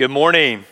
Good morning.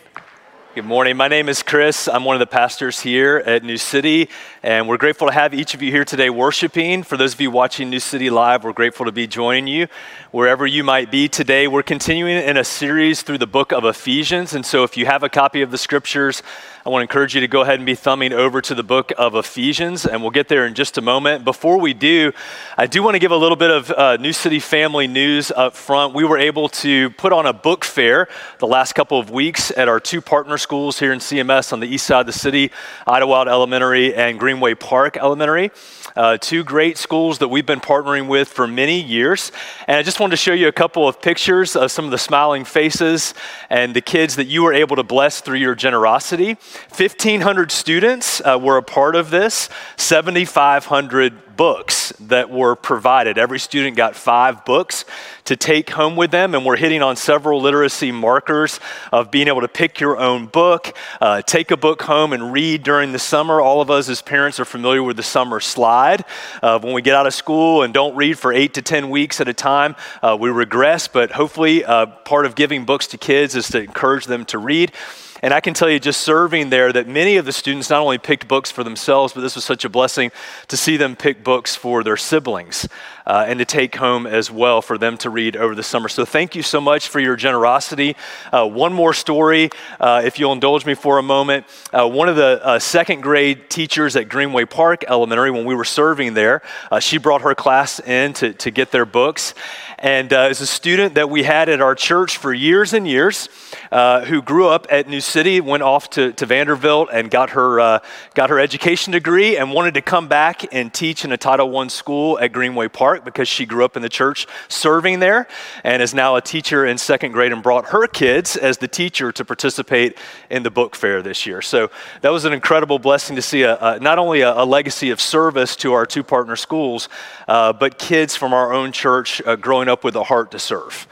Good morning. My name is Chris. I'm one of the pastors here at New City, and we're grateful to have each of you here today worshiping. For those of you watching New City Live, we're grateful to be joining you wherever you might be today. We're continuing in a series through the book of Ephesians, and so if you have a copy of the scriptures, I want to encourage you to go ahead and be thumbing over to the book of Ephesians, and we'll get there in just a moment. Before we do, I do want to give a little bit of uh, New City family news up front. We were able to put on a book fair the last couple of weeks at our two partner schools here in CMS on the east side of the city, Idlewild Elementary and Greenway Park Elementary. Uh, two great schools that we've been partnering with for many years. And I just wanted to show you a couple of pictures of some of the smiling faces and the kids that you were able to bless through your generosity. 1,500 students uh, were a part of this, 7,500 books that were provided. Every student got five books to take home with them, and we're hitting on several literacy markers of being able to pick your own book, uh, take a book home and read during the summer. All of us as parents are familiar with the summer slide. Uh, when we get out of school and don't read for eight to 10 weeks at a time, uh, we regress, but hopefully, uh, part of giving books to kids is to encourage them to read. And I can tell you, just serving there, that many of the students not only picked books for themselves, but this was such a blessing to see them pick books for their siblings uh, and to take home as well for them to read over the summer. So thank you so much for your generosity. Uh, one more story, uh, if you'll indulge me for a moment. Uh, one of the uh, second grade teachers at Greenway Park Elementary, when we were serving there, she brought her class in to, to get their books. And as a student that we had at our church for years and years, who grew up at New City, went off to, to Vanderbilt and got her, got her education degree and wanted to come back and teach in a Title I school at Greenway Park because she grew up in the church serving there and is now a teacher in second grade and brought her kids as the teacher to participate in the book fair this year. So that was an incredible blessing to see a, a not only a, a, legacy of service to our two partner schools, uh, but kids from our own church uh, growing up with a heart to serve.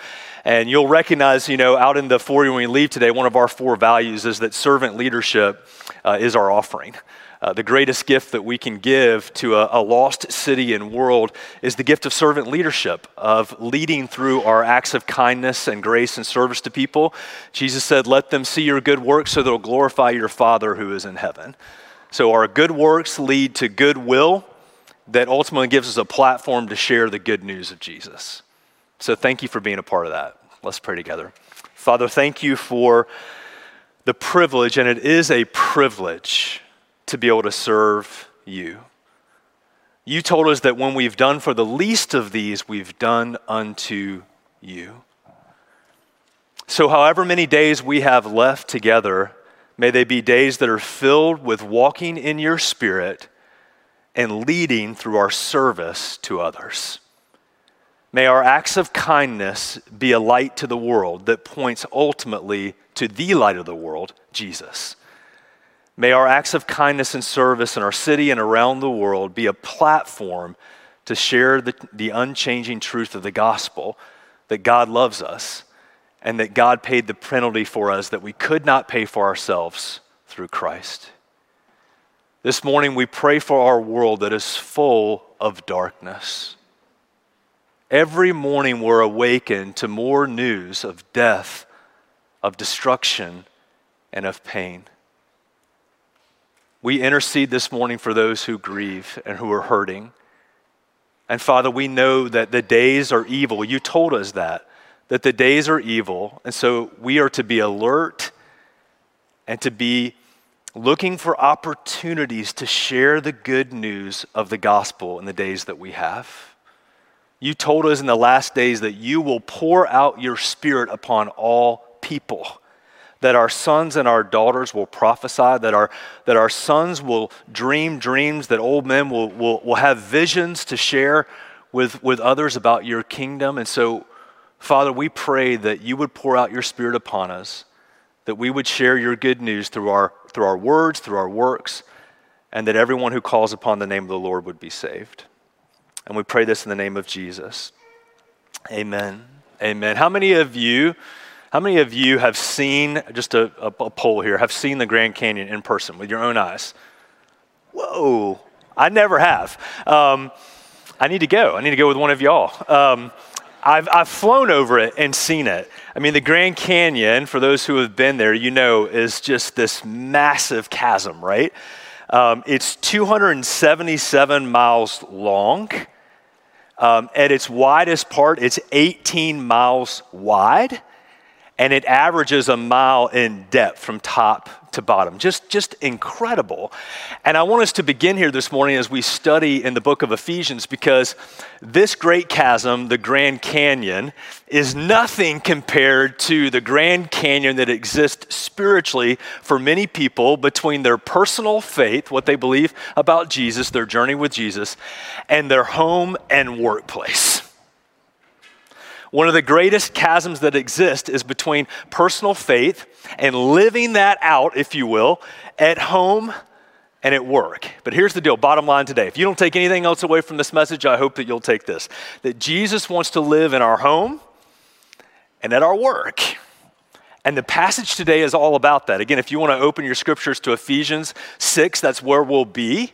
And you'll recognize, you know, out in the foyer when we leave today, one of our four values is that servant leadership uh, is our offering. Uh, the greatest gift that we can give to a, a, lost city and world is the gift of servant leadership, of leading through our acts of kindness and grace and service to people. Jesus said, Let them see your good works so they'll glorify your Father who is in heaven. So, our good works lead to goodwill that ultimately gives us a platform to share the good news of Jesus. So thank you for being a part of that. Let's pray together. Father, thank you for the privilege, and it is a privilege to be able to serve you. You told us that when we've done for the least of these, we've done unto you. So, however many days we have left together, may they be days that are filled with walking in your spirit and leading through our service to others. May our acts of kindness be a light to the world that points ultimately to the light of the world, Jesus. May our acts of kindness and service in our city and around the world be a platform to share the, the unchanging truth of the gospel that God loves us and that God paid the penalty for us that we could not pay for ourselves through Christ. This morning, we pray for our world that is full of darkness. Every morning we're awakened to more news of death, of destruction, and of pain. We intercede this morning for those who grieve and who are hurting. And Father, we know that the days are evil. You told us that, that the days are evil. And so we are to be alert and to be looking for opportunities to share the good news of the gospel in the days that we have. You told us in the last days that you will pour out your spirit upon all people, that our sons and our daughters will prophesy, that our, that our sons will dream dreams, that old men will, will, will have visions to share with, with others about your kingdom. And so, Father, we pray that you would pour out your spirit upon us, that we would share your good news through our, through our words, through our works, and that everyone who calls upon the name of the Lord would be saved. And we pray this in the name of Jesus. Amen. Amen. How many of you, how many of you have seen, just a, a, a poll here, have seen the Grand Canyon in person with your own eyes? Whoa, I never have. Um, I need to go. I need to go with one of y'all. Um, I've, I've flown over it and seen it. I mean, the Grand Canyon, for those who have been there, you know, is just this massive chasm, right? Um, it's 277 miles long. Um, at its widest part, it's 18 miles wide, and it averages a mile in depth from top to bottom. Just, just incredible. And I want us to begin here this morning as we study in the book of Ephesians because this great chasm, the Grand Canyon, is nothing compared to the Grand Canyon that exists spiritually for many people between their personal faith, what they believe about Jesus, their journey with Jesus, and their home and workplace. One of the greatest chasms that exist is between personal faith and living that out, if you will, at home and at work. But here's the deal bottom line today. If you don't take anything else away from this message, I hope that you'll take this that Jesus wants to live in our home and at our work. And the passage today is all about that. Again, if you want to open your scriptures to Ephesians 6, that's where we'll be.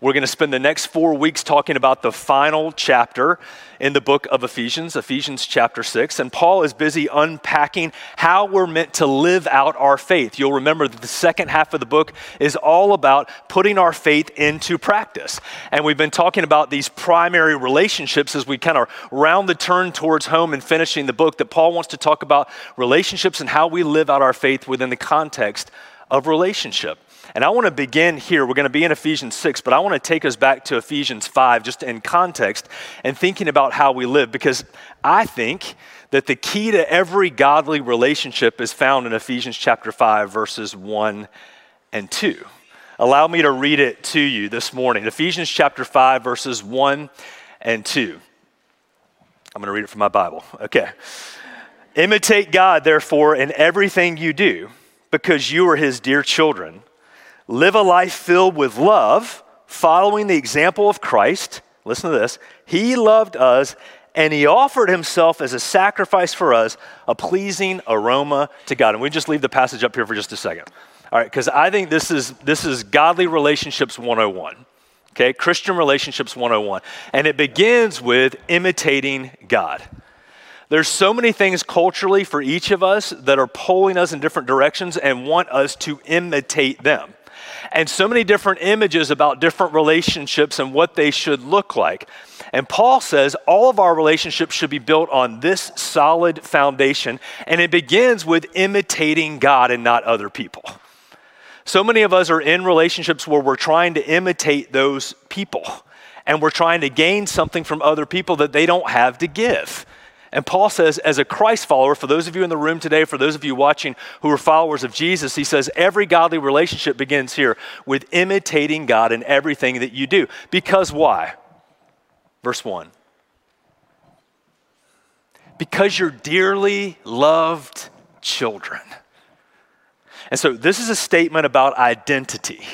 We're going to spend the next four weeks talking about the final chapter in the book of Ephesians, Ephesians chapter 6. And Paul is busy unpacking how we're meant to live out our faith. You'll remember that the second half of the book is all about putting our faith into practice. And we've been talking about these primary relationships as we kind of round the turn towards home and finishing the book, that Paul wants to talk about relationships and how we live out our faith within the context of relationship. And I want to begin here. We're going to be in Ephesians 6, but I want to take us back to Ephesians 5 just in context and thinking about how we live because I think that the key to every godly relationship is found in Ephesians chapter 5, verses 1 and 2. Allow me to read it to you this morning. Ephesians chapter 5, verses 1 and 2. I'm going to read it from my Bible. Okay. Imitate God, therefore, in everything you do, because you are his dear children. Live a life filled with love, following the example of Christ. Listen to this. He loved us and he offered himself as a sacrifice for us, a pleasing aroma to God. And we just leave the passage up here for just a second. All right, because I think this is this is godly relationships 101. Okay, Christian relationships 101. And it begins with imitating God. There's so many things culturally for each of us that are pulling us in different directions and want us to imitate them and so many different images about different relationships and what they should look like. And Paul says all of our relationships should be built on this solid foundation, and it begins with imitating God and not other people. So many of us are in relationships where we're trying to imitate those people, and we're trying to gain something from other people that they don't have to give. And Paul says, as a Christ follower, for those of you in the room today, for those of you watching who are followers of Jesus, he says, every godly relationship begins here with imitating God in everything that you do. Because why? Verse 1. Because you're dearly loved children. And so this is a statement about identity.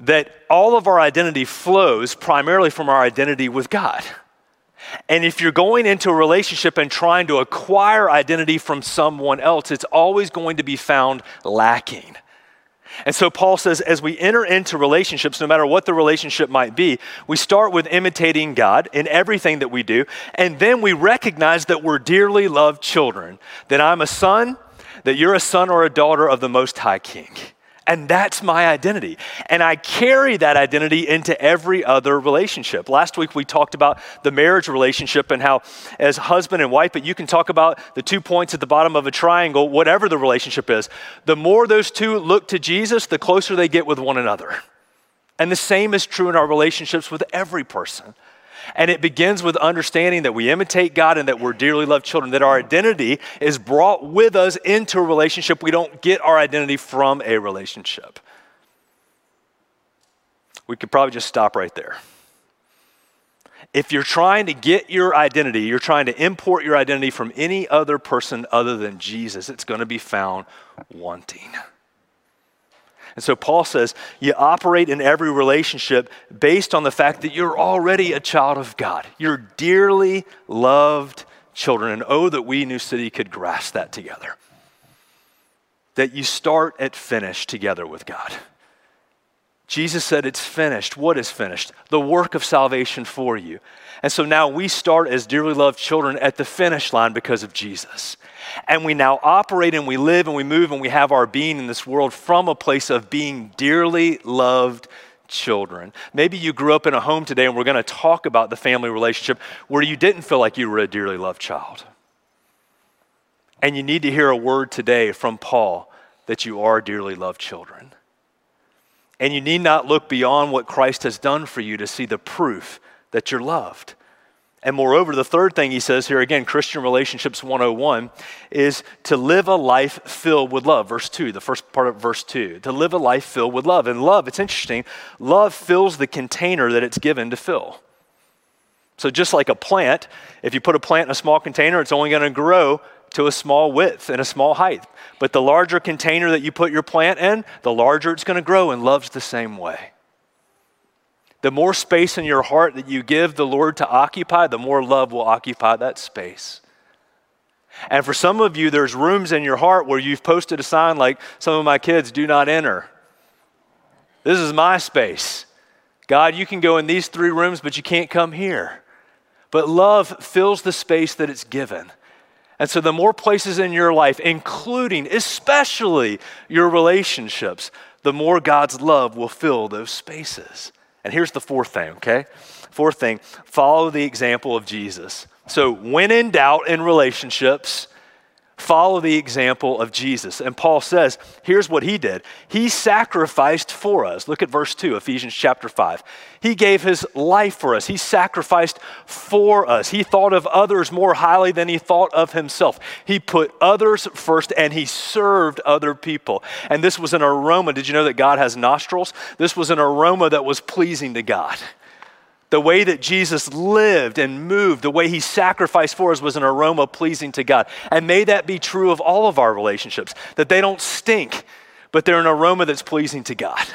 That all of our identity flows primarily from our identity with God. And if you're going into a relationship and trying to acquire identity from someone else, it's always going to be found lacking. And so Paul says, as we enter into relationships, no matter what the relationship might be, we start with imitating God in everything that we do. And then we recognize that we're dearly loved children, that I'm a son, that you're a son or a daughter of the Most High King. And that's my identity. And I carry that identity into every other relationship. Last week we talked about the marriage relationship and how, as husband and wife, but you can talk about the two points at the bottom of a triangle, whatever the relationship is. The more those two look to Jesus, the closer they get with one another. And the same is true in our relationships with every person. And it begins with understanding that we imitate God and that we're dearly loved children, that our identity is brought with us into a relationship. We don't get our identity from a relationship. We could probably just stop right there. If you're trying to get your identity, you're trying to import your identity from any other person other than Jesus, it's going to be found wanting. And so Paul says you operate in every relationship based on the fact that you're already a child of God. You're dearly loved children. And oh, that we, New City, could grasp that together. That you start at finish together with God. Jesus said, It's finished. What is finished? The work of salvation for you. And so now we start as dearly loved children at the finish line because of Jesus. And we now operate and we live and we move and we have our being in this world from a place of being dearly loved children. Maybe you grew up in a home today and we're going to talk about the family relationship where you didn't feel like you were a dearly loved child. And you need to hear a word today from Paul that you are dearly loved children. And you need not look beyond what Christ has done for you to see the proof that you're loved. And moreover, the third thing he says here again, Christian Relationships 101, is to live a life filled with love. Verse 2, the first part of verse 2. To live a life filled with love. And love, it's interesting, love fills the container that it's given to fill. So just like a plant, if you put a plant in a small container, it's only going to grow to a small width and a small height. But the larger container that you put your plant in, the larger it's going to grow, and love's the same way. The more space in your heart that you give the Lord to occupy, the more love will occupy that space. And for some of you, there's rooms in your heart where you've posted a sign like, Some of my kids do not enter. This is my space. God, you can go in these three rooms, but you can't come here. But love fills the space that it's given. And so, the more places in your life, including especially your relationships, the more God's love will fill those spaces. And here's the fourth thing, okay? Fourth thing follow the example of Jesus. So, when in doubt in relationships, follow the example of Jesus. And Paul says, here's what he did He sacrificed for us. Look at verse 2, Ephesians chapter 5. He gave his life for us, he sacrificed for us. He thought of others more highly than he thought of himself. He put others first and he served other people. And this was an aroma. Did you know that God has nostrils? This was an aroma that was pleasing to God. The way that Jesus lived and moved, the way he sacrificed for us was an aroma pleasing to God. And may that be true of all of our relationships, that they don't stink, but they're an aroma that's pleasing to God.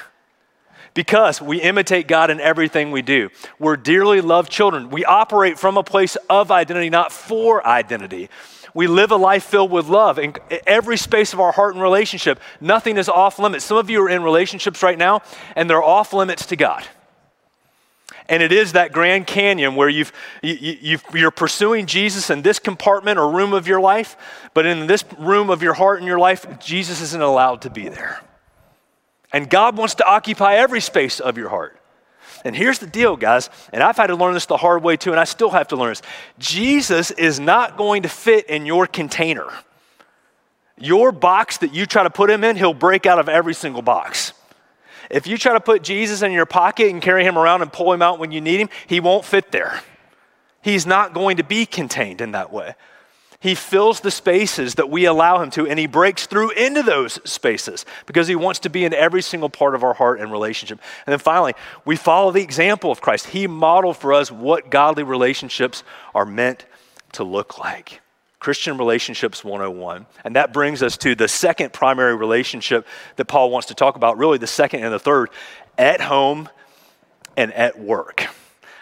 Because we imitate God in everything we do. We're dearly loved children. We operate from a place of identity, not for identity. We live a life filled with love in every space of our heart and relationship. Nothing is off limits. Some of you are in relationships right now, and they're off limits to God and it is that Grand Canyon where you've, you, you are pursuing Jesus in this compartment or room of your life, but in this room of your heart and your life, Jesus isn't allowed to be there. And God wants to occupy every space of your heart. And here's the deal, guys, and I've had to learn this the hard way too, and I still have to learn this. Jesus is not going to fit in your container. Your box that you try to put him in, he'll break out of every single box. If you try to put Jesus in your pocket and carry him around and pull him out when you need him, he won't fit there. He's not going to be contained in that way. He fills the spaces that we allow him to, and he breaks through into those spaces because he wants to be in every single part of our heart and relationship. And then finally, we follow the example of Christ. He modeled for us what godly relationships are meant to look like. Christian Relationships 101. And that brings us to the second primary relationship that Paul wants to talk about, really the second and the third, at home and at work.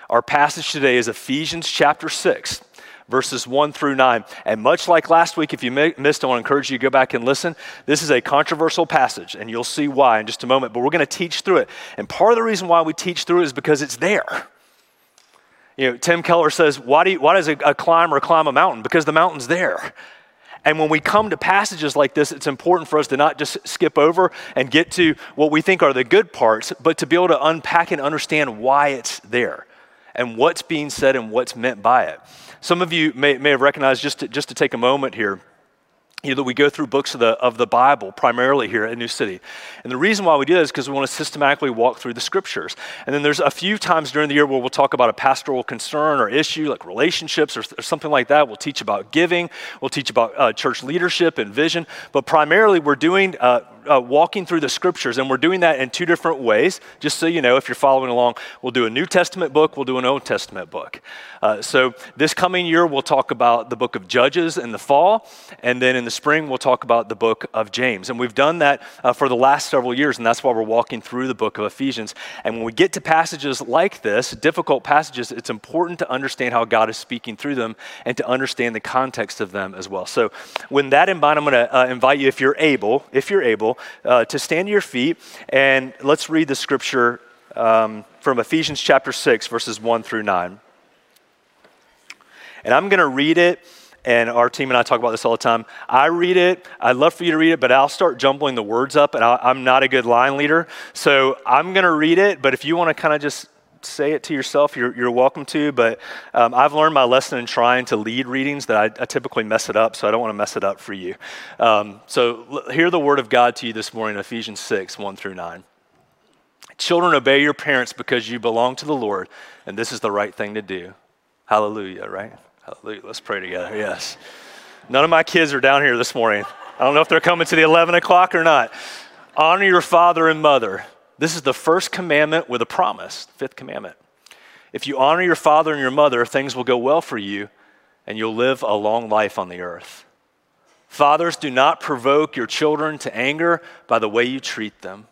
Our passage today is Ephesians chapter 6, verses 1 through 9. And much like last week, if you missed, I want to encourage you to go back and listen. This is a controversial passage, and you'll see why in just a moment, but we're going to teach through it. And part of the reason why we teach through it is because it's there. You know, Tim Keller says, why, do you, why does a, a climber climb a mountain? Because the mountain's there. And when we come to passages like this, it's important for us to not just skip over and get to what we think are the good parts, but to be able to unpack and understand why it's there and what's being said and what's meant by it. Some of you may, may have recognized, just to, just to take a moment here, you know, that we go through books of the, of the Bible primarily here at New City. And the reason why we do that is because we want to systematically walk through the scriptures. And then there's a few times during the year where we'll talk about a pastoral concern or issue like relationships or, or something like that. We'll teach about giving, we'll teach about uh, church leadership and vision. But primarily, we're doing uh, uh, walking through the scriptures, and we're doing that in two different ways. Just so you know, if you're following along, we'll do a New Testament book, we'll do an Old Testament book. Uh, so this coming year, we'll talk about the book of Judges in the fall, and then in the spring, we'll talk about the book of James. And we've done that uh, for the last several years, and that's why we're walking through the book of Ephesians. And when we get to passages like this, difficult passages, it's important to understand how God is speaking through them and to understand the context of them as well. So, with that in mind, I'm going to uh, invite you, if you're able, if you're able, uh, to stand to your feet and let's read the scripture um, from Ephesians chapter 6, verses 1 through 9. And I'm going to read it, and our team and I talk about this all the time. I read it, I'd love for you to read it, but I'll start jumbling the words up, and I, am not a good line leader. So I'm going to read it, but if you want to kind of just say it to yourself, you're, you're welcome to. But um, I've learned my lesson in trying to lead readings that I, I, typically mess it up, so I don't want to mess it up for you. Um, so l- hear the word of God to you this morning, Ephesians 6, 1 through 9. Children, obey your parents because you belong to the Lord, and this is the right thing to do. Hallelujah, right? Hallelujah. Let's pray together. Yes. None of my kids are down here this morning. I don't know if they're coming to the 11 o'clock or not. Honor your father and mother. This is the first commandment with a promise, fifth commandment. If you honor your father and your mother, things will go well for you, and you'll live a long life on the earth. Fathers, do not provoke your children to anger by the way you treat them.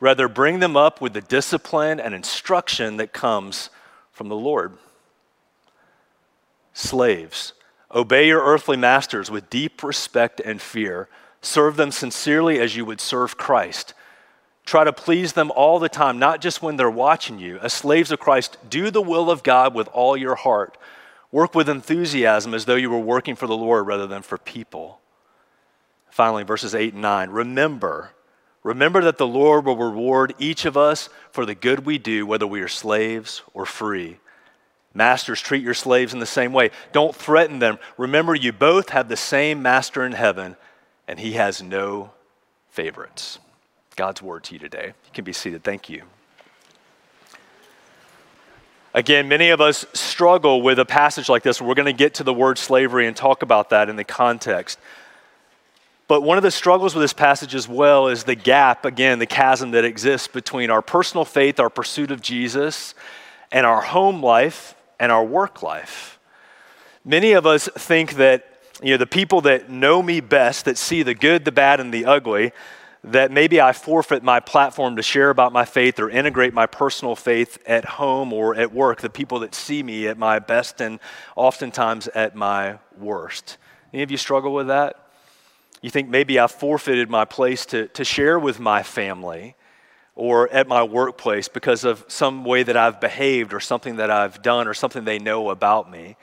Rather, bring them up with the discipline and instruction that comes from the Lord. Slaves, obey your earthly masters with deep respect and fear. Serve them sincerely as you would serve Christ. Try to please them all the time, not just when they're watching you. As slaves of Christ, do the will of God with all your heart. Work with enthusiasm as though you were working for the Lord rather than for people. Finally, verses 8 and 9. Remember, Remember that the Lord will reward each of us for the good we do, whether we are slaves or free. Masters, treat your slaves in the same way. Don't threaten them. Remember, you both have the same master in heaven, and he has no favorites. God's word to you today. You can be seated. Thank you. Again, many of us struggle with a passage like this. We're going to get to the word slavery and talk about that in the context. But one of the struggles with this passage as well is the gap, again, the chasm that exists between our personal faith, our pursuit of Jesus, and our home life and our work life. Many of us think that, you know, the people that know me best, that see the good, the bad, and the ugly, that maybe I forfeit my platform to share about my faith or integrate my personal faith at home or at work, the people that see me at my best and oftentimes at my worst. Any of you struggle with that? You think maybe I've forfeited my place to, to share with my family or at my workplace because of some way that I've behaved or something that I've done or something they know about me.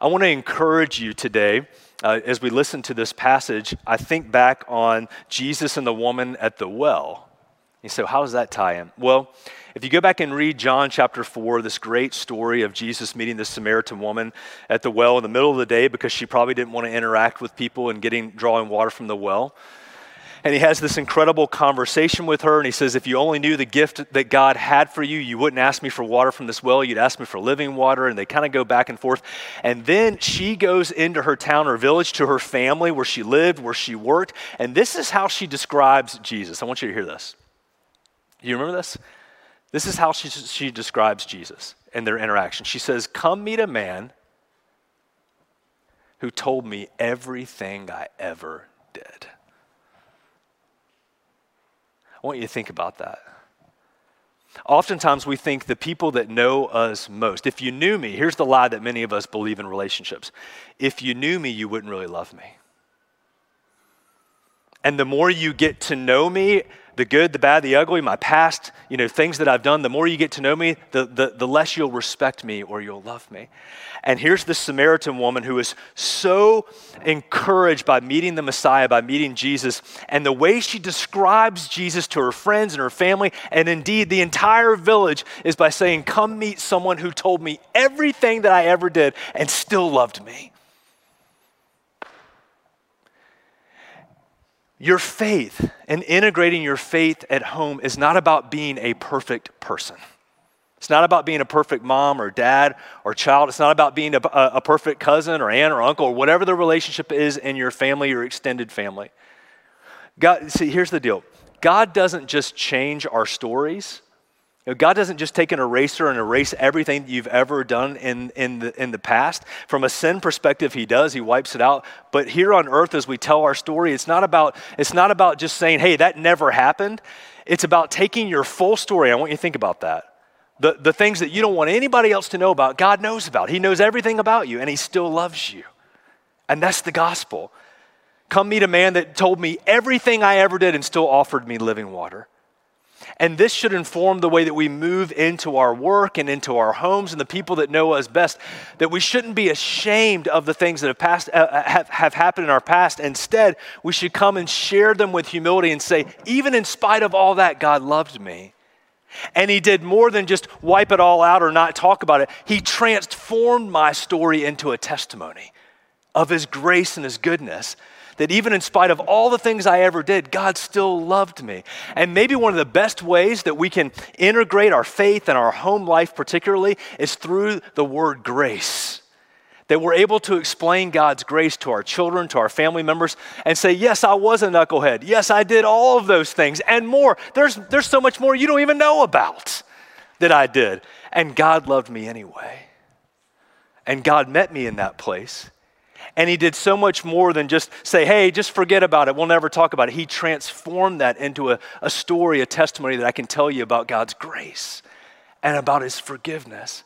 I want to encourage you today uh, as we listen to this passage. I think back on Jesus and the woman at the well. You say, how does that tie in? Well, if you go back and read John chapter 4, this great story of Jesus meeting this Samaritan woman at the well in the middle of the day because she probably didn't want to interact with people and getting drawing water from the well. And he has this incredible conversation with her, and he says, If you only knew the gift that God had for you, you wouldn't ask me for water from this well, you'd ask me for living water. And they kind of go back and forth. And then she goes into her town or village to her family where she lived, where she worked. And this is how she describes Jesus. I want you to hear this. You remember this? This is how she, she describes Jesus and their interaction. She says, Come meet a man who told me everything I ever did. I want you to think about that. Oftentimes, we think the people that know us most, if you knew me, here's the lie that many of us believe in relationships if you knew me, you wouldn't really love me. And the more you get to know me, the good, the bad, the ugly, my past, you know, things that I've done, the more you get to know me, the, the, the less you'll respect me or you'll love me. And here's the Samaritan woman who is so encouraged by meeting the Messiah, by meeting Jesus, and the way she describes Jesus to her friends and her family, and indeed the entire village, is by saying, Come meet someone who told me everything that I ever did and still loved me. Your faith and integrating your faith at home is not about being a perfect person. It's not about being a perfect mom or dad or child. It's not about being a, a, perfect cousin or aunt or uncle or whatever the relationship is in your family or extended family. God, see, here's the deal God doesn't just change our stories, know, God doesn't just take an eraser and erase everything you've ever done in, in, the, in the past. From a sin perspective, He does, He wipes it out. But here on earth, as we tell our story, it's not about, it's not about just saying, hey, that never happened. It's about taking your full story. I want you to think about that. The, the things that you don't want anybody else to know about, God knows about. He knows everything about you, and He still loves you. And that's the gospel. Come meet a man that told me everything I ever did and still offered me living water. And this should inform the way that we move into our work and into our homes and the people that know us best. That we shouldn't be ashamed of the things that have, passed, uh, uh, have, have happened in our past. Instead, we should come and share them with humility and say, even in spite of all that, God loved me. And He did more than just wipe it all out or not talk about it. He transformed my story into a testimony of His grace and His goodness that even in spite of all the things I ever did, God still loved me. And maybe one of the best ways that we can integrate our faith and our home life, particularly, is through the word grace. That we're able to explain God's grace to our children, to our family members, and say, Yes, I was a knucklehead. Yes, I did all of those things and more. There's, there's so much more you don't even know about that I did. And God loved me anyway. And God met me in that place. And he did so much more than just say, hey, just forget about it. We'll never talk about it. He transformed that into a, a story, a testimony that I can tell you about God's grace and about his forgiveness.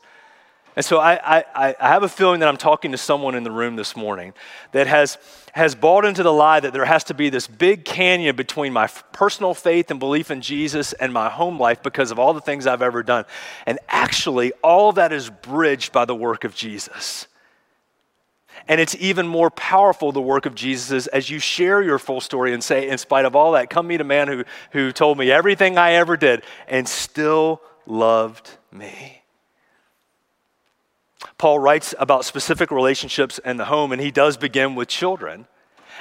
And so I, I, I have a feeling that I'm talking to someone in the room this morning that has, has bought into the lie that there has to be this big canyon between my personal faith and belief in Jesus and my home life because of all the things I've ever done. And actually, all that is bridged by the work of Jesus. And it's even more powerful, the work of Jesus, is as you share your full story and say, in spite of all that, come meet a man who, who told me everything I ever did and still loved me. Paul writes about specific relationships in the home, and he does begin with children.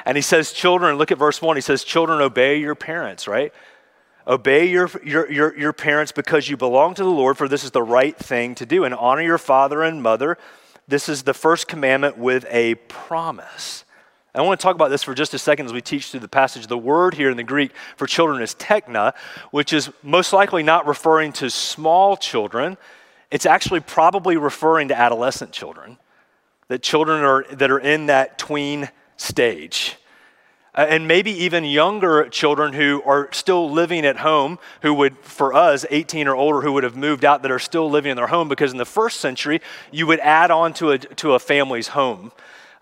And he says, Children, look at verse 1. He says, Children, obey your parents, right? Obey your, your, your, your parents because you belong to the Lord, for this is the right thing to do. And honor your father and mother this is the first commandment with a promise. I want to talk about this for just a second as we teach through the passage. The word here in the Greek for children is tekna, which is most likely not referring to small children. It's actually probably referring to adolescent children, that children are, that are in that tween stage. Uh, and maybe even younger children who are still living at home, who would, for us, 18 or older, who would have moved out that are still living in their home, because in the first century, you would add on to a, to a family's home.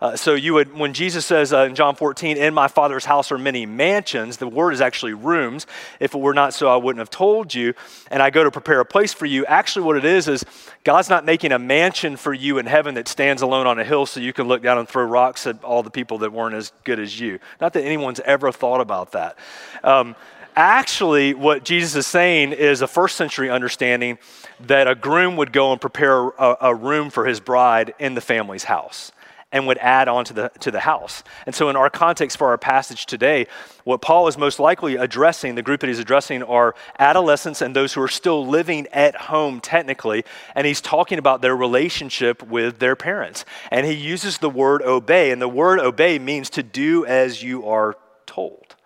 Uh, so you would, when Jesus says uh, in John 14, "In my Father's house are many mansions," the word is actually rooms. If it were not so, I wouldn't have told you. And I go to prepare a place for you. Actually, what it is is God's not making a mansion for you in heaven that stands alone on a hill, so you can look down and throw rocks at all the people that weren't as good as you. Not that anyone's ever thought about that. Um, actually, what Jesus is saying is a first century understanding that a groom would go and prepare a, a room for his bride in the family's house and would add on to the, to the house. And so, in our context for our passage today, what Paul is most likely addressing, the group that he's addressing, are adolescents and those who are still living at home technically. And he's talking about their relationship with their parents. And he uses the word obey. And the word obey means to do as you are told.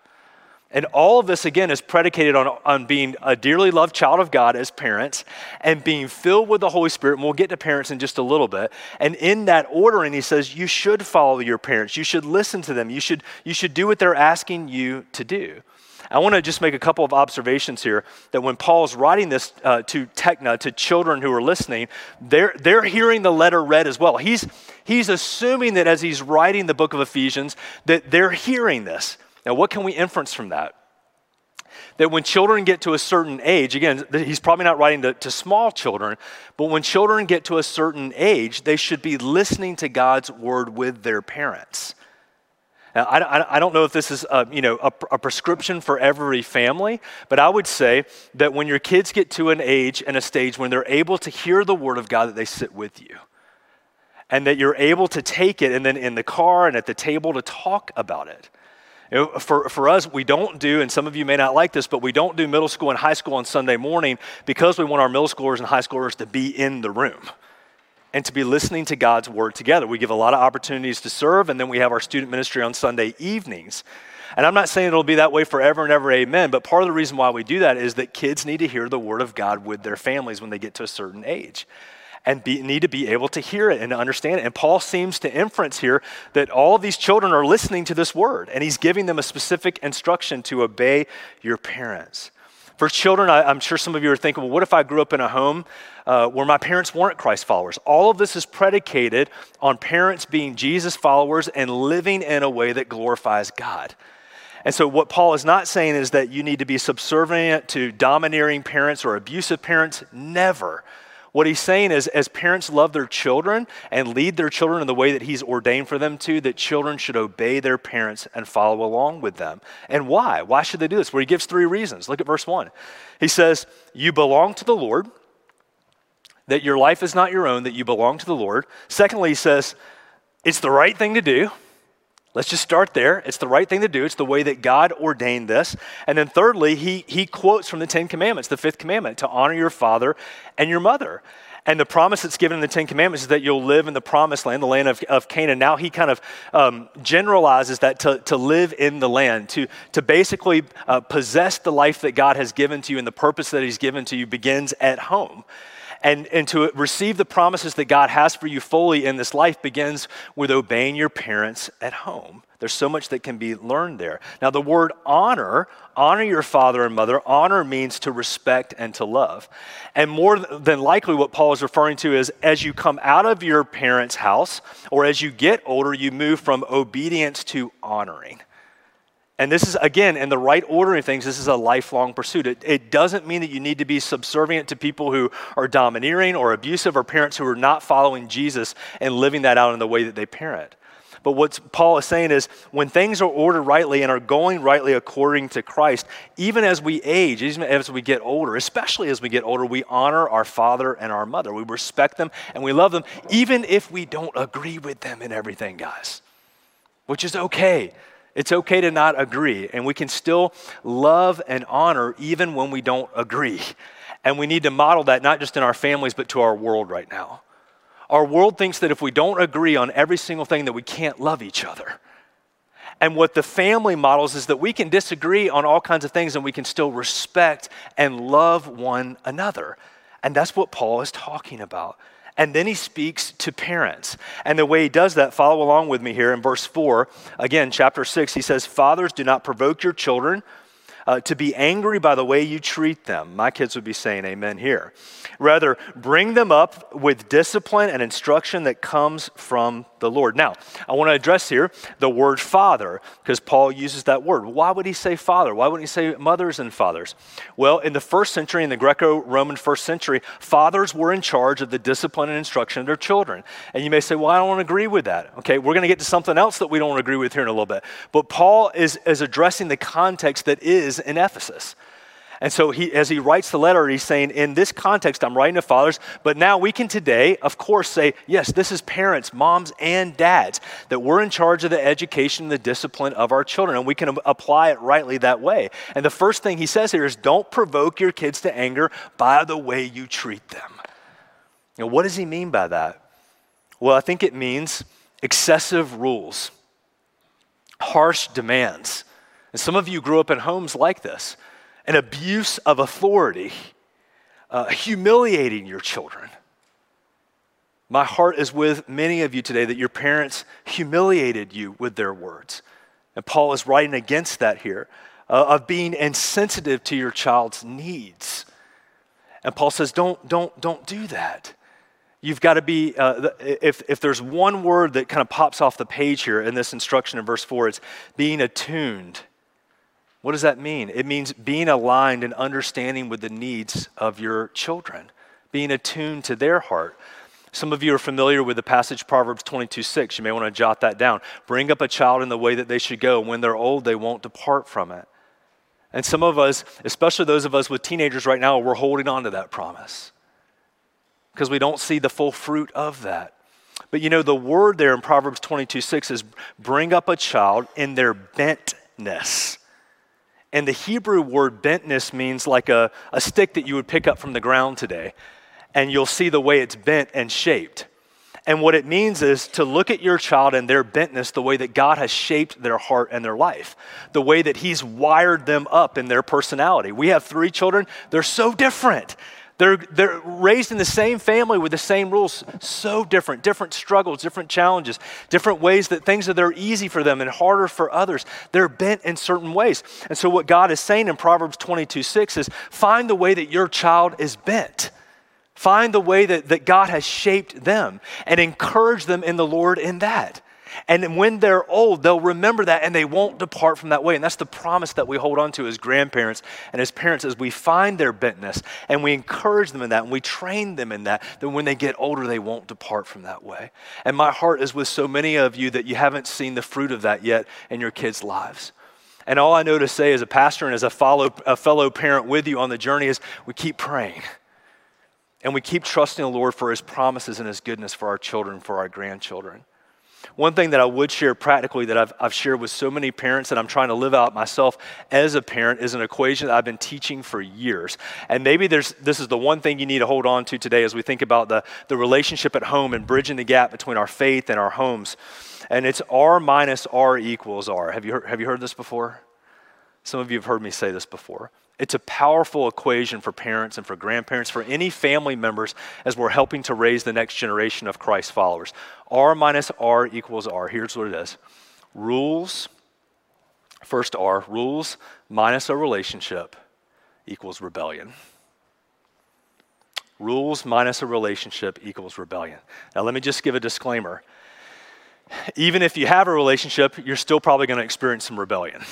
And all of this, again, is predicated on, on being a dearly loved child of God as parents and being filled with the Holy Spirit. And we'll get to parents in just a little bit. And in that ordering, he says, you should follow your parents. You should listen to them. You should, you should do what they're asking you to do. I want to just make a couple of observations here that when Paul's writing this uh, to Tekna, to children who are listening, they're, they're hearing the letter read as well. He's, he's assuming that as he's writing the book of Ephesians, that they're hearing this. Now, what can we inference from that? That when children get to a certain age, again, he's probably not writing to, to, small children, but when children get to a certain age, they should be listening to God's word with their parents. Now, I, I don't know if this is a, you know, a, a prescription for every family, but I would say that when your kids get to an age and a stage when they're able to hear the word of God, that they sit with you. And that you're able to take it and then in the car and at the table to talk about it. For, for us, we don't do, and some of you may not like this, but we don't do middle school and high school on Sunday morning because we want our middle schoolers and high schoolers to be in the room and to be listening to God's word together. We give a lot of opportunities to serve, and then we have our student ministry on Sunday evenings. And I'm not saying it'll be that way forever and ever, amen, but part of the reason why we do that is that kids need to hear the word of God with their families when they get to a certain age and be, need to be able to hear it and understand it. And Paul seems to inference here that all these children are listening to this word, and he's giving them a specific instruction to obey your parents. For children, I, am sure some of you are thinking, well, what if I grew up in a home uh, where my parents weren't Christ followers? All of this is predicated on parents being Jesus followers and living in a way that glorifies God. And so, what Paul is not saying is that you need to be subservient to domineering parents or abusive parents. Never. What he's saying is, as parents love their children and lead their children in the way that he's ordained for them to, that children should obey their parents and follow along with them. And why? Why should they do this? Well, he gives three reasons. Look at verse one. He says, You belong to the Lord, that your life is not your own, that you belong to the Lord. Secondly, he says, It's the right thing to do. Let's just start there. It's the right thing to do. It's the way that God ordained this. And then thirdly, he, he quotes from the Ten Commandments, the fifth commandment, to honor your father and your mother. And the promise that's given in the Ten Commandments is that you'll live in the promised land, the land of, of Canaan. Now he kind of um, generalizes that to, to live in the land, to, to basically uh, possess the life that God has given to you and the purpose that he's given to you begins at home. And, and to receive the promises that God has for you fully in this life begins with obeying your parents at home. There's so much that can be learned there. Now, the word honor, honor your father and mother, honor means to respect and to love. And more than likely, what Paul is referring to is as you come out of your parents' house or as you get older, you move from obedience to honoring. And this is, again, in the right order of things, this is a lifelong pursuit. It, it, doesn't mean that you need to be subservient to people who are domineering or abusive or parents who are not following Jesus and living that out in the way that they parent. But what Paul is saying is when things are ordered rightly and are going rightly according to Christ, even as we age, even as we get older, especially as we get older, we honor our father and our mother. We respect them and we love them, even if we don't agree with them in everything, guys, which is okay. It's okay to not agree, and we can still love and honor even when we don't agree. And we need to model that not just in our families, but to our world right now. Our world thinks that if we don't agree on every single thing, that we can't love each other. And what the family models is that we can disagree on all kinds of things and we can still respect and love one another. And that's what Paul is talking about. And then he speaks to parents. And the way he does that, follow along with me here in verse 4. Again, chapter 6, he says, Fathers, do not provoke your children uh, to be angry by the way you treat them. My kids would be saying amen here. Rather, bring them up with discipline and instruction that comes from the Lord. Now, I want to address here the word father because Paul uses that word. Why would he say father? Why wouldn't he say mothers and fathers? Well, in the first century, in the Greco Roman first century, fathers were in charge of the discipline and instruction of their children. And you may say, well, I don't agree with that. Okay, we're going to get to something else that we don't agree with here in a little bit. But Paul is, is addressing the context that is in Ephesus. And so he, as he writes the letter, he's saying, in this context, I'm writing to fathers, but now we can today, of course, say, yes, this is parents, moms, and dads, that we're in charge of the education and the discipline of our children, and we can apply it rightly that way. And the first thing he says here is, don't provoke your kids to anger by the way you treat them. Now, what does he mean by that? Well, I think it means excessive rules, harsh demands. And some of you grew up in homes like this an abuse of authority, uh, humiliating your children. My heart is with many of you today that your parents humiliated you with their words. And Paul is writing against that here uh, of being insensitive to your child's needs. And Paul says, don't, don't, don't do that. You've got to be, uh, if, if there's one word that kind of pops off the page here in this instruction in verse 4, it's being attuned what does that mean? It means being aligned and understanding with the needs of your children, being attuned to their heart. Some of you are familiar with the passage Proverbs 22 6. You may want to jot that down. Bring up a child in the way that they should go. When they're old, they won't depart from it. And some of us, especially those of us with teenagers right now, we're holding on to that promise because we don't see the full fruit of that. But you know, the word there in Proverbs 22 6 is bring up a child in their bentness. And the Hebrew word bentness means like a, a stick that you would pick up from the ground today. And you'll see the way it's bent and shaped. And what it means is to look at your child and their bentness the way that God has shaped their heart and their life, the way that He's wired them up in their personality. We have three children, they're so different. They're, they're raised in the same family with the same rules, so different, different struggles, different challenges, different ways that things that are easy for them and harder for others. They're bent in certain ways. And so, what God is saying in Proverbs 22 6 is find the way that your child is bent. Find the way that, that God has shaped them and encourage them in the Lord in that. And when they're old, they'll remember that and they won't depart from that way. And that's the promise that we hold on to as grandparents and as parents as we find their bentness and we encourage them in that and we train them in that, that when they get older, they won't depart from that way. And my heart is with so many of you that you haven't seen the fruit of that yet in your kids' lives. And all I know to say as a pastor and as a, follow, a fellow parent with you on the journey is we keep praying. And we keep trusting the Lord for his promises and his goodness for our children, for our grandchildren. One thing that I would share practically that I've, I've shared with so many parents that I'm trying to live out myself as a parent is an equation that I've been teaching for years. And maybe there's, this is the one thing you need to hold on to today as we think about the, the relationship at home and bridging the gap between our faith and our homes. And it's R minus R equals R. Have you heard, have you heard this before? Some of you have heard me say this before. It's a powerful equation for parents and for grandparents, for any family members as we're helping to raise the next generation of Christ followers. R minus R equals R. Here's what it is rules, first R, rules minus a relationship equals rebellion. Rules minus a relationship equals rebellion. Now, let me just give a disclaimer. Even if you have a relationship, you're still probably going to experience some rebellion.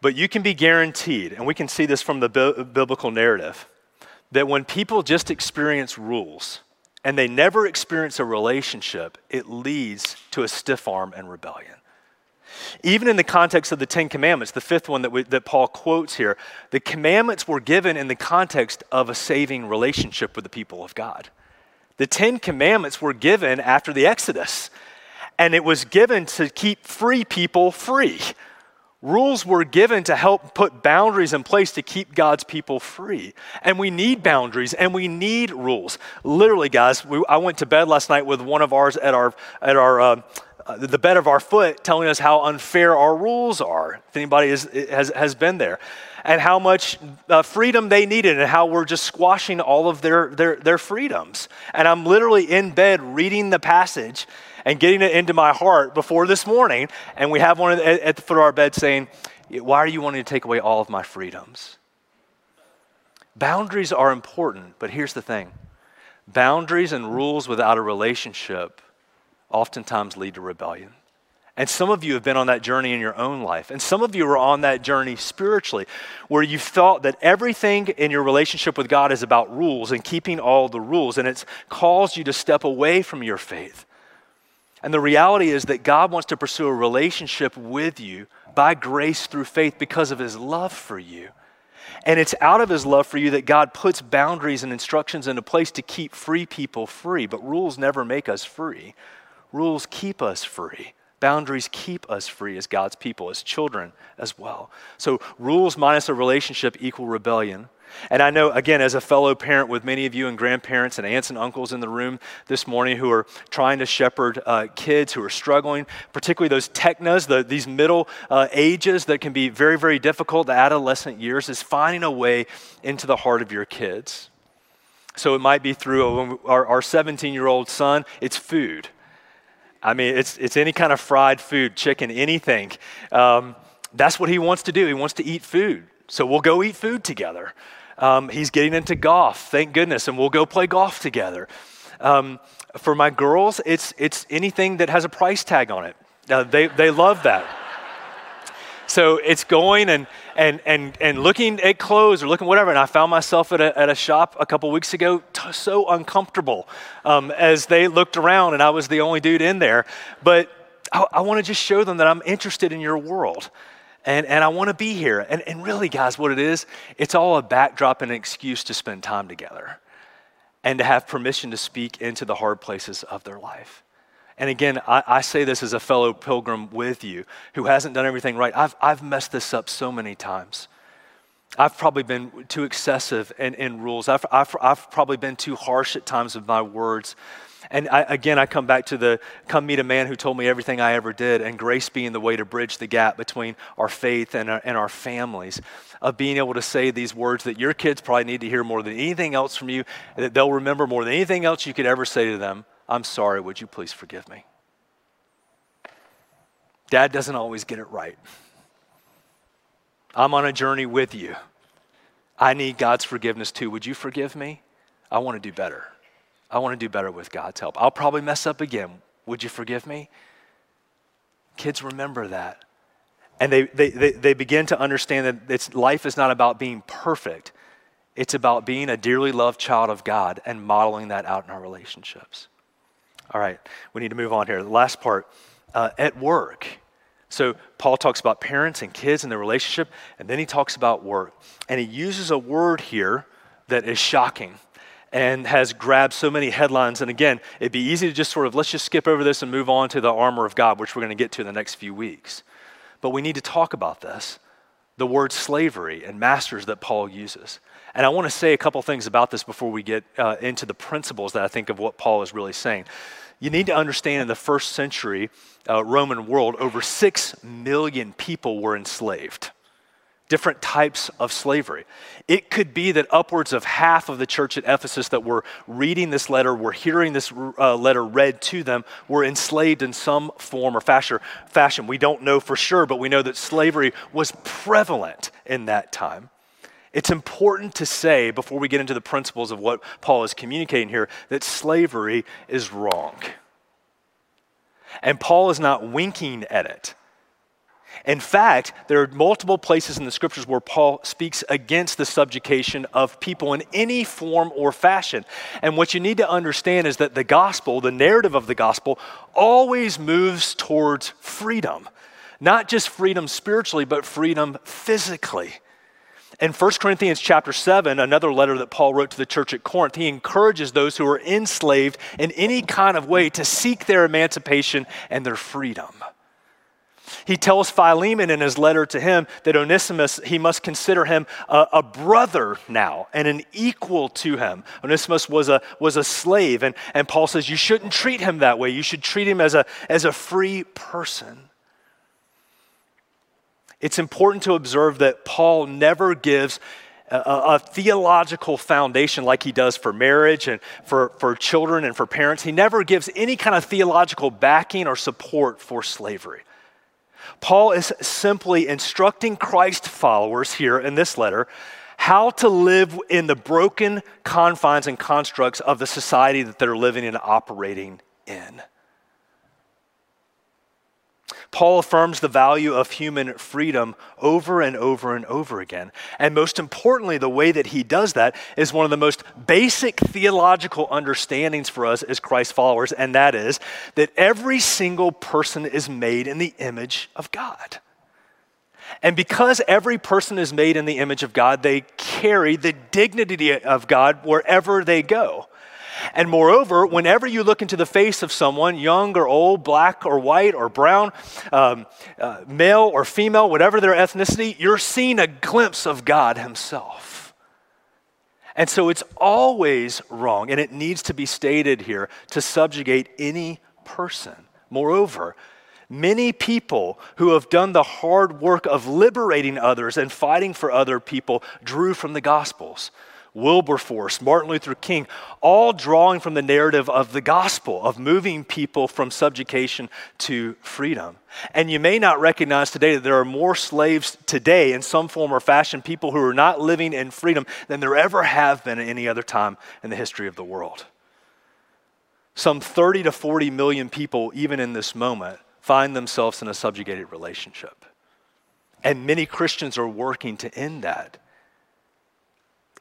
But you can be guaranteed, and we can see this from the bi- biblical narrative, that when people just experience rules and they never experience a relationship, it leads to a stiff arm and rebellion. Even in the context of the Ten Commandments, the fifth one that, we, that Paul quotes here, the commandments were given in the context of a saving relationship with the people of God. The Ten Commandments were given after the Exodus, and it was given to keep free people free. Rules were given to help put boundaries in place to keep God's people free. And we need boundaries and we need rules. Literally, guys, we, I went to bed last night with one of ours at our, at our, uh, uh, the bed of our foot telling us how unfair our rules are. If anybody is, has, has been there. And how much uh, freedom they needed and how we're just squashing all of their, their, their freedoms. And I'm literally in bed reading the passage and getting it into my heart before this morning. And we have one at the foot of our bed saying, Why are you wanting to take away all of my freedoms? Boundaries are important, but here's the thing boundaries and rules without a relationship oftentimes lead to rebellion. And some of you have been on that journey in your own life. And some of you are on that journey spiritually, where you've thought that everything in your relationship with God is about rules and keeping all the rules. And it's caused you to step away from your faith. And the reality is that God wants to pursue a relationship with you by grace through faith because of his love for you. And it's out of his love for you that God puts boundaries and instructions into place to keep free people free. But rules never make us free, rules keep us free. Boundaries keep us free as God's people, as children as well. So, rules minus a relationship equal rebellion. And I know, again, as a fellow parent with many of you and grandparents and aunts and uncles in the room this morning who are trying to shepherd uh, kids who are struggling, particularly those technas, the, these middle uh, ages that can be very, very difficult, the adolescent years, is finding a way into the heart of your kids. So it might be through a, our 17 year old son, it's food. I mean, it's, it's any kind of fried food, chicken, anything. Um, that's what he wants to do. He wants to eat food. So we'll go eat food together. Um, he's getting into golf, thank goodness, and we'll go play golf together. Um, for my girls, it's, it's anything that has a price tag on it. Uh, they, they love that. so it's going and, and, and, and looking at clothes or looking whatever. And I found myself at a, at a shop a couple weeks ago, t- so uncomfortable um, as they looked around and I was the only dude in there. But I, I want to just show them that I'm interested in your world and, and I want to be here. And, and really, guys, what it is, it's all a backdrop and an excuse to spend time together and to have permission to speak into the hard places of their life. And again, I, I, say this as a fellow pilgrim with you who hasn't done everything right. I've, I've messed this up so many times. I've probably been too excessive in, in rules. I've, I've, I've probably been too harsh at times with my words. And I, again, I come back to the come meet a man who told me everything I ever did, and grace being the way to bridge the gap between our faith and our, and our families. Of being able to say these words that your kids probably need to hear more than anything else from you, that they'll remember more than anything else you could ever say to them. I'm sorry, would you please forgive me? Dad doesn't always get it right. I'm on a journey with you. I need God's forgiveness too. Would you forgive me? I want to do better. I want to do better with God's help. I'll probably mess up again. Would you forgive me? Kids remember that. And they, they, they, they begin to understand that it's, life is not about being perfect, it's about being a dearly loved child of God and modeling that out in our relationships. All right, we need to move on here. The last part uh, at work. So, Paul talks about parents and kids and their relationship, and then he talks about work. And he uses a word here that is shocking and has grabbed so many headlines. And again, it'd be easy to just sort of let's just skip over this and move on to the armor of God, which we're going to get to in the next few weeks. But we need to talk about this the word slavery and masters that Paul uses. And I want to say a couple things about this before we get uh, into the principles that I think of what Paul is really saying. You need to understand in the first century uh, Roman world, over six million people were enslaved different types of slavery. It could be that upwards of half of the church at Ephesus that were reading this letter, were hearing this uh, letter read to them, were enslaved in some form or fashion. We don't know for sure, but we know that slavery was prevalent in that time. It's important to say, before we get into the principles of what Paul is communicating here, that slavery is wrong. And Paul is not winking at it. In fact, there are multiple places in the scriptures where Paul speaks against the subjugation of people in any form or fashion. And what you need to understand is that the gospel, the narrative of the gospel, always moves towards freedom. Not just freedom spiritually, but freedom physically. In 1 Corinthians chapter 7, another letter that Paul wrote to the church at Corinth, he encourages those who are enslaved in any kind of way to seek their emancipation and their freedom. He tells Philemon in his letter to him that Onesimus, he must consider him a, a, brother now and an equal to him. Onesimus was a, was a slave, and, and Paul says you shouldn't treat him that way. You should treat him as a, as a free person. It's important to observe that Paul never gives a, a, theological foundation like he does for marriage and for, for children and for parents. He never gives any kind of theological backing or support for slavery. Paul is simply instructing Christ followers here in this letter how to live in the broken confines and constructs of the society that they're living and operating in. Paul affirms the value of human freedom over and over and over again. And most importantly, the way that he does that is one of the most basic theological understandings for us as Christ followers, and that is that every single person is made in the image of God. And because every person is made in the image of God, they carry the dignity of God wherever they go. And moreover, whenever you look into the face of someone, young or old, black or white or brown, um, uh, male or female, whatever their ethnicity, you're seeing a glimpse of God Himself. And so it's always wrong, and it needs to be stated here to subjugate any person. Moreover, many people who have done the hard work of liberating others and fighting for other people drew from the Gospels. Wilberforce, Martin Luther King, all drawing from the narrative of the gospel, of moving people from subjugation to freedom. And you may not recognize today that there are more slaves today in some form or fashion, people who are not living in freedom, than there ever have been at any other time in the history of the world. Some 30 to 40 million people, even in this moment, find themselves in a subjugated relationship. And many Christians are working to end that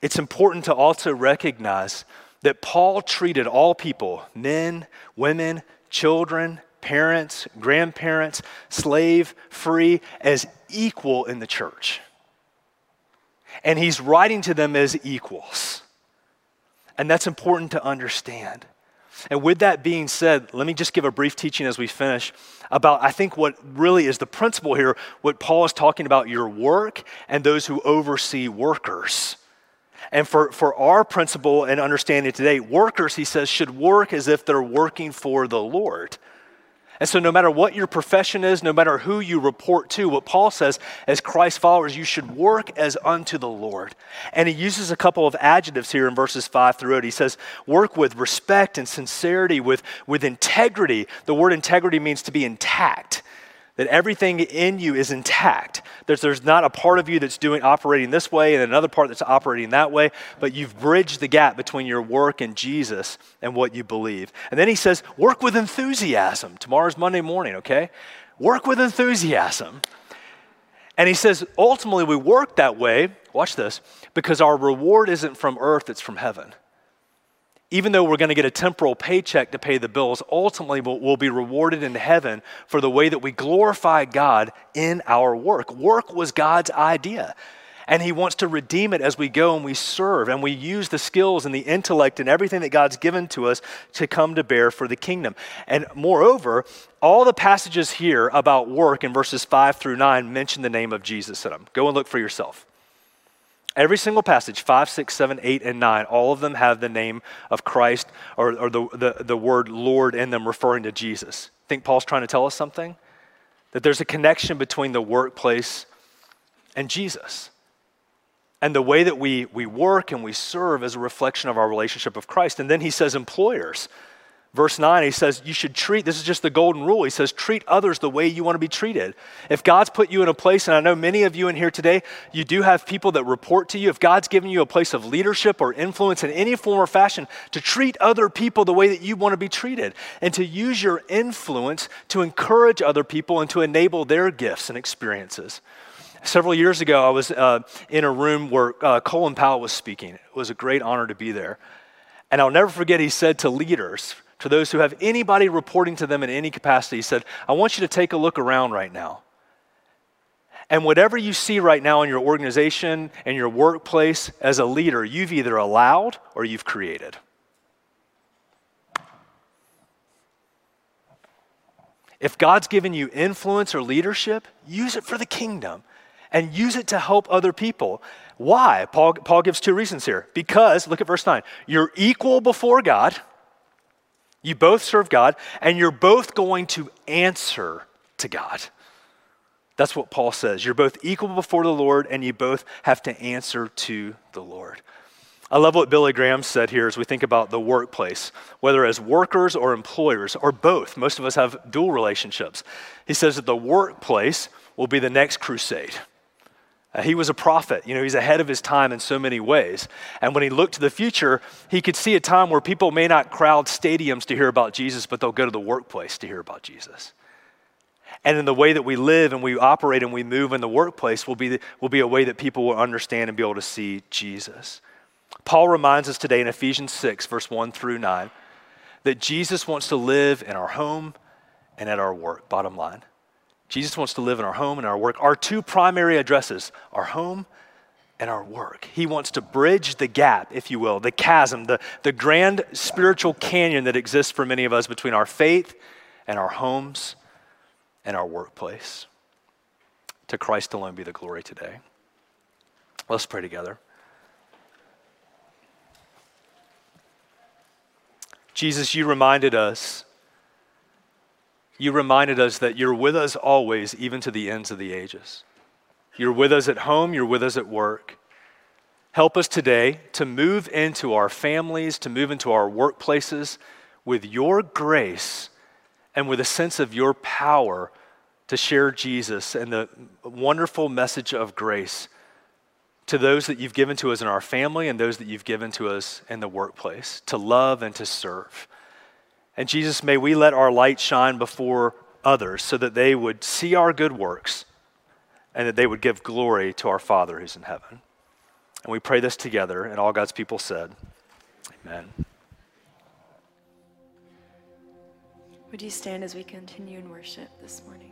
it's important to also recognize that Paul treated all people men, women, children, parents, grandparents, slave, free as equal in the church. And he's writing to them as equals. And that's important to understand. And with that being said, let me just give a brief teaching as we finish about, I think, what really is the principle here, what Paul is talking about your work and those who oversee workers And for, for our principle and understanding today, workers, he says, should work as if they're working for the Lord. And so, no matter what your profession is, no matter who you report to, what Paul says, as Christ followers, you should work as unto the Lord. And he uses a couple of adjectives here in verses 5 through 8. He says, work with respect and sincerity, with, with integrity. The word integrity means to be intact that everything in you is intact. There's, there's not a part of you that's doing operating this way and another part that's operating that way, but you've bridged the gap between your work and Jesus and what you believe. And then he says, work with enthusiasm. Tomorrow's Monday morning, okay? Work with enthusiasm. And he says, ultimately, we work that way, watch this, because our reward isn't from earth, it's from heaven even though we're going to get a temporal paycheck to pay the bills, ultimately we'll, we'll, be rewarded in heaven for the way that we glorify God in our work. Work was God's idea. And He wants to redeem it as we go and we serve and we use the skills and the intellect and everything that God's given to us to come to bear for the kingdom. And moreover, all the passages here about work in verses 5 through 9 mention the name of Jesus in them. Go and look for yourself. Every single passage, 5, 6, 7, 8, and 9, all of them have the name of Christ or, or the, the, the word Lord in them referring to Jesus. Think Paul's trying to tell us something? That there's a connection between the workplace and Jesus. And the way that we, we work and we serve is a reflection of our relationship of Christ. And then he says, employers. Verse 9, he says, You should treat, this is just the golden rule. He says, Treat others the way you want to be treated. If God's put you in a place, and I know many of you in here today, you do have people that report to you. If God's given you a place of leadership or influence in any form or fashion, to treat other people the way that you want to be treated and to use your influence to encourage other people and to enable their gifts and experiences. Several years ago, I was uh, in a room where uh, Colin Powell was speaking. It was a great honor to be there. And I'll never forget, he said to leaders, to those who have anybody reporting to them in any capacity, he said, I want you to take a look around right now. And whatever you see right now in your organization and your workplace as a leader, you've either allowed or you've created. If God's given you influence or leadership, use it for the kingdom and use it to help other people. Why? Paul, Paul gives two reasons here. Because, look at verse 9, you're equal before God you both serve God, and you're both going to answer to God. That's what Paul says. You're both equal before the Lord, and you both have to answer to the Lord. I love what Billy Graham said here as we think about the workplace, whether as workers or employers or both. Most of us have dual relationships. He says that the workplace will be the next crusade. Uh, he was a prophet. You know, he's ahead of his time in so many ways. And when he looked to the future, he could see a time where people may not crowd stadiums to hear about Jesus, but they'll go to the workplace to hear about Jesus. And in the way that we live and we operate and we move in the workplace will be, will be a way that people will understand and be able to see Jesus. Paul reminds us today in Ephesians 6, verse 1 through 9, that Jesus wants to live in our home and at our work, bottom line. Jesus wants to live in our home and our work. Our two primary addresses, our home and our work. He wants to bridge the gap, if you will, the chasm, the, the grand spiritual canyon that exists for many of us between our faith and our homes and our workplace. To Christ alone be the glory today. Let's pray together. Jesus, you reminded us you reminded us that you're with us always, even to the ends of the ages. You're with us at home, you're with us at work. Help us today to move into our families, to move into our workplaces with your grace and with a sense of your power to share Jesus and the wonderful message of grace to those that you've given to us in our family and those that you've given to us in the workplace, to love and to serve. And Jesus, may we let our light shine before others so that they would see our good works and that they would give glory to our Father who's in heaven. And we pray this together, and all God's people said, Amen. Would you stand as we continue in worship this morning?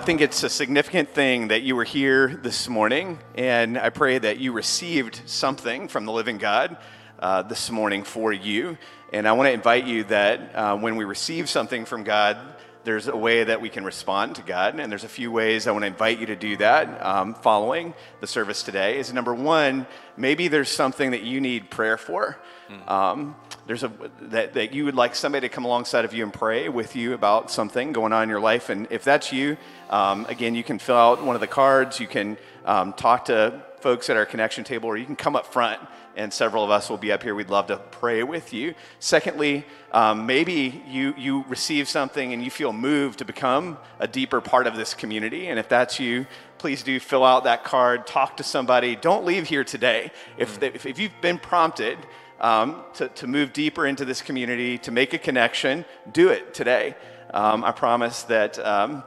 Think it's a significant thing that you were here this morning, and I pray that you received something from the living God uh, this morning for you. And I want to invite you that uh, when we receive something from God, there's a way that we can respond to God, and there's a few ways I want to invite you to do that um, following the service today. Is number one, maybe there's something that you need prayer for. Um, there's a that, that you would like somebody to come alongside of you and pray with you about something going on in your life, and if that's you, um, again, you can fill out one of the cards. You can um, talk to folks at our connection table, or you can come up front and several of us will be up here. We'd love to pray with you. Secondly, um, maybe you, you receive something and you feel moved to become a deeper part of this community. And if that's you, please do fill out that card, talk to somebody. Don't leave here today. If, if, if you've been prompted, um, to, to move deeper into this community, to make a connection, do it today. Um, I promise that, um,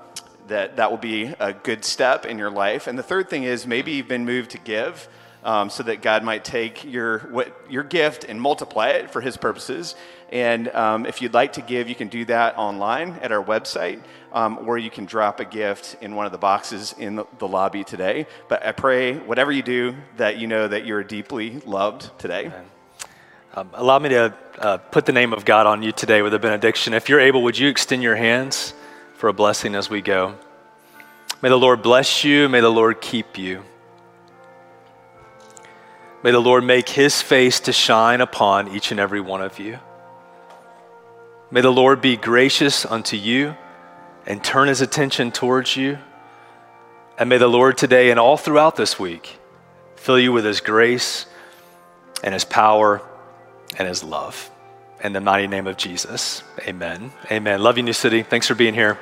that that will be a good step in your life. And the third thing is maybe you've been moved to give. Um, so that God might take your, what, your gift and multiply it for His purposes. And um, if you'd like to give, you can do that online at our website, um, or you can drop a gift in one of the boxes in the, the, lobby today. But I pray, whatever you do, that you know that you're deeply loved today. Um, allow me to uh, put the name of God on you today with a benediction. If you're able, would you extend your hands for a blessing as we go? May the Lord bless you. May the Lord keep you. May the Lord make his face to shine upon each and every one of you. May the Lord be gracious unto you and turn his attention towards you. And may the Lord today and all throughout this week fill you with his grace and his power and his love. In the mighty name of Jesus, amen. Amen. Love you, New City. Thanks for being here.